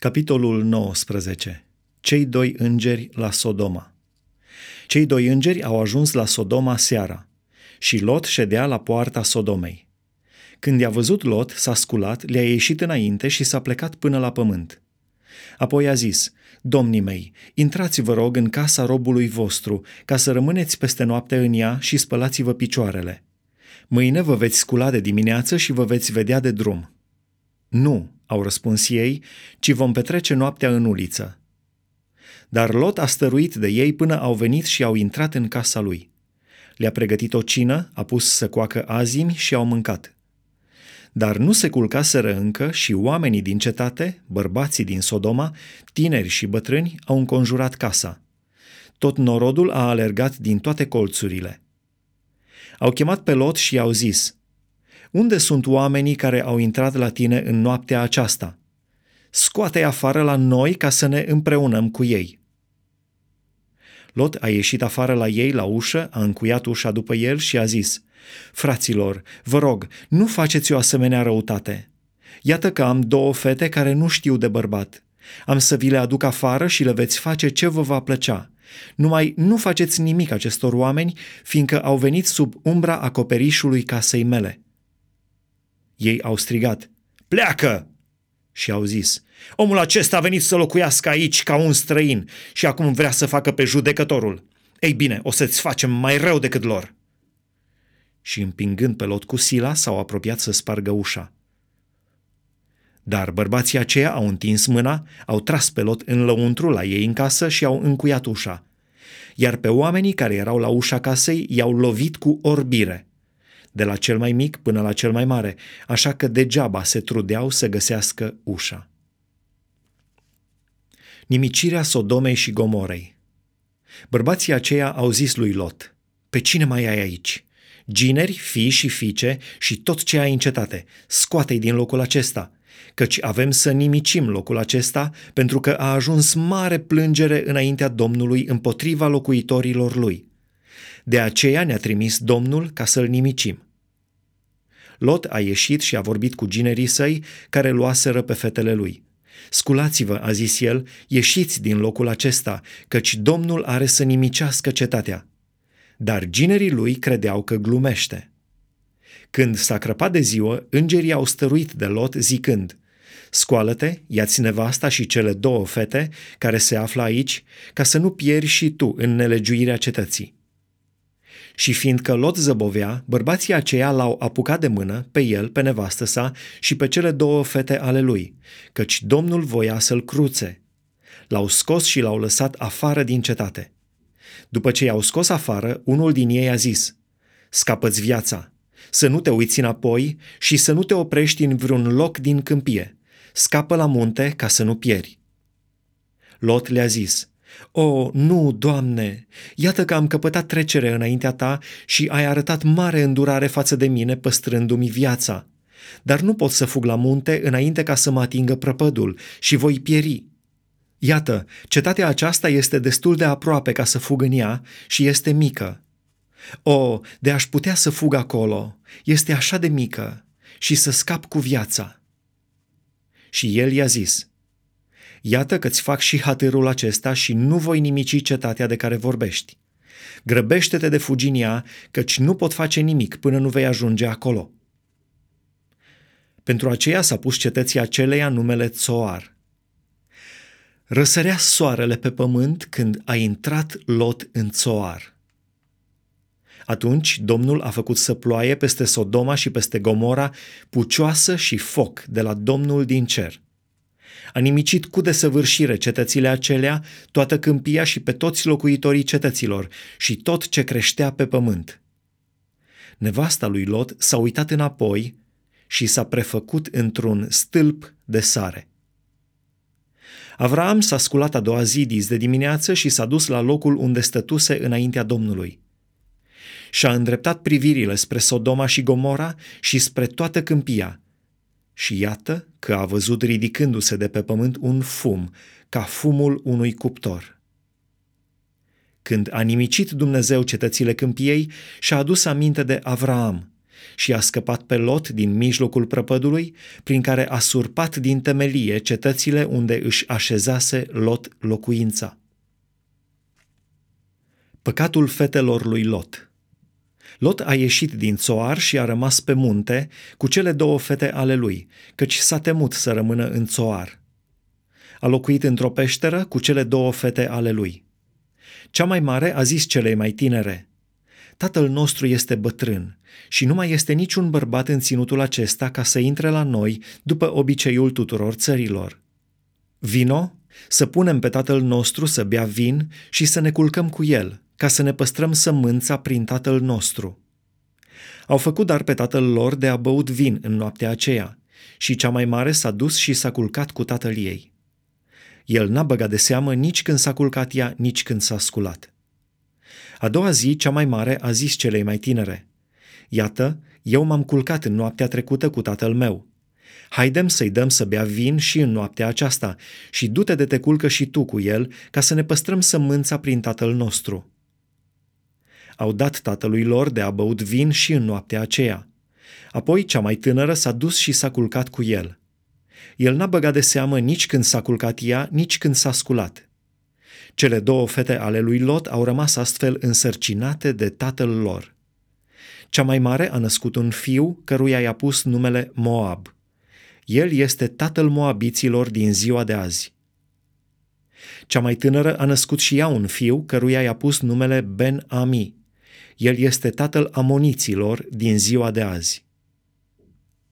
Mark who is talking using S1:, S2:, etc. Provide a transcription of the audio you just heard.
S1: Capitolul 19. Cei doi îngeri la Sodoma. Cei doi îngeri au ajuns la Sodoma seara și Lot ședea la poarta Sodomei. Când i-a văzut Lot, s-a sculat, le-a ieșit înainte și s-a plecat până la pământ. Apoi a zis, Domnii mei, intrați vă rog în casa robului vostru, ca să rămâneți peste noapte în ea și spălați-vă picioarele. Mâine vă veți scula de dimineață și vă veți vedea de drum. Nu, au răspuns ei, ci vom petrece noaptea în uliță. Dar Lot a stăruit de ei până au venit și au intrat în casa lui. Le-a pregătit o cină, a pus să coacă azimi și au mâncat. Dar nu se culcaseră încă și oamenii din cetate, bărbații din Sodoma, tineri și bătrâni, au înconjurat casa. Tot norodul a alergat din toate colțurile. Au chemat pe Lot și i-au zis – unde sunt oamenii care au intrat la tine în noaptea aceasta? Scoate-i afară la noi ca să ne împreunăm cu ei. Lot a ieșit afară la ei la ușă, a încuiat ușa după el și a zis, Fraților, vă rog, nu faceți o asemenea răutate. Iată că am două fete care nu știu de bărbat. Am să vi le aduc afară și le veți face ce vă va plăcea. Numai nu faceți nimic acestor oameni, fiindcă au venit sub umbra acoperișului casei mele. Ei au strigat, pleacă! Și au zis, omul acesta a venit să locuiască aici ca un străin și acum vrea să facă pe judecătorul. Ei bine, o să-ți facem mai rău decât lor. Și împingând pe lot cu sila, s-au apropiat să spargă ușa. Dar bărbații aceia au întins mâna, au tras pe lot în lăuntru la ei în casă și au încuiat ușa. Iar pe oamenii care erau la ușa casei i-au lovit cu orbire de la cel mai mic până la cel mai mare, așa că degeaba se trudeau să găsească ușa. Nimicirea Sodomei și Gomorei Bărbații aceia au zis lui Lot, pe cine mai ai aici? Gineri, fii și fiice și tot ce ai în cetate, scoate-i din locul acesta, căci avem să nimicim locul acesta pentru că a ajuns mare plângere înaintea Domnului împotriva locuitorilor lui. De aceea ne-a trimis Domnul ca să-l nimicim. Lot a ieșit și a vorbit cu ginerii săi, care luaseră pe fetele lui. Sculați-vă, a zis el, ieșiți din locul acesta, căci Domnul are să nimicească cetatea. Dar ginerii lui credeau că glumește. Când s-a crăpat de ziua, îngerii au stăruit de Lot zicând, Scoală-te, ia-ți nevasta și cele două fete care se află aici, ca să nu pieri și tu în nelegiuirea cetății. Și fiindcă Lot zăbovea, bărbații aceia l-au apucat de mână pe el, pe nevastă sa și pe cele două fete ale lui, căci Domnul voia să-l cruțe. L-au scos și l-au lăsat afară din cetate. După ce i-au scos afară, unul din ei a zis, Scapă-ți viața, să nu te uiți înapoi și să nu te oprești în vreun loc din câmpie. Scapă la munte ca să nu pieri. Lot le-a zis, o, nu, Doamne, iată că am căpătat trecere înaintea Ta și ai arătat mare îndurare față de mine păstrându-mi viața. Dar nu pot să fug la munte înainte ca să mă atingă prăpădul și voi pieri. Iată, cetatea aceasta este destul de aproape ca să fug în ea și este mică. O, de aș putea să fug acolo, este așa de mică și să scap cu viața. Și el i-a zis, Iată că-ți fac și hatârul acesta și nu voi nimici cetatea de care vorbești. Grăbește-te de fuginia, căci nu pot face nimic până nu vei ajunge acolo. Pentru aceea s-a pus cetății aceleia numele Țoar. Răsărea soarele pe pământ când a intrat Lot în Țoar. Atunci Domnul a făcut să ploaie peste Sodoma și peste Gomora pucioasă și foc de la Domnul din cer – a nimicit cu desăvârșire cetățile acelea, toată câmpia și pe toți locuitorii cetăților și tot ce creștea pe pământ. Nevasta lui Lot s-a uitat înapoi și s-a prefăcut într-un stâlp de sare. Avram s-a sculat a doua zi dis de dimineață și s-a dus la locul unde stătuse înaintea Domnului. Și-a îndreptat privirile spre Sodoma și Gomora și spre toată câmpia, și iată că a văzut ridicându-se de pe pământ un fum, ca fumul unui cuptor. Când a nimicit Dumnezeu cetățile câmpiei, și-a adus aminte de Avraam și a scăpat pe Lot din mijlocul prăpădului, prin care a surpat din temelie cetățile unde își așezase Lot locuința. Păcatul fetelor lui Lot Lot a ieșit din țoar și a rămas pe munte cu cele două fete ale lui, căci s-a temut să rămână în țoar. A locuit într-o peșteră cu cele două fete ale lui. Cea mai mare a zis celei mai tinere, Tatăl nostru este bătrân și nu mai este niciun bărbat în ținutul acesta ca să intre la noi după obiceiul tuturor țărilor. Vino, să punem pe tatăl nostru să bea vin și să ne culcăm cu el, ca să ne păstrăm sămânța prin tatăl nostru. Au făcut dar pe tatăl lor de a băut vin în noaptea aceea și cea mai mare s-a dus și s-a culcat cu tatăl ei. El n-a băgat de seamă nici când s-a culcat ea, nici când s-a sculat. A doua zi, cea mai mare a zis celei mai tinere, Iată, eu m-am culcat în noaptea trecută cu tatăl meu. Haidem să-i dăm să bea vin și în noaptea aceasta și du-te de te culcă și tu cu el, ca să ne păstrăm sămânța prin tatăl nostru. Au dat tatălui lor de a băut vin și în noaptea aceea. Apoi cea mai tânără s-a dus și s-a culcat cu el. El n-a băgat de seamă nici când s-a culcat ea, nici când s-a sculat. Cele două fete ale lui Lot au rămas astfel însărcinate de tatăl lor. Cea mai mare a născut un fiu căruia i-a pus numele Moab. El este tatăl moabiților din ziua de azi. Cea mai tânără a născut și ea un fiu căruia i-a pus numele Ben-Ami. El este tatăl amoniților din ziua de azi.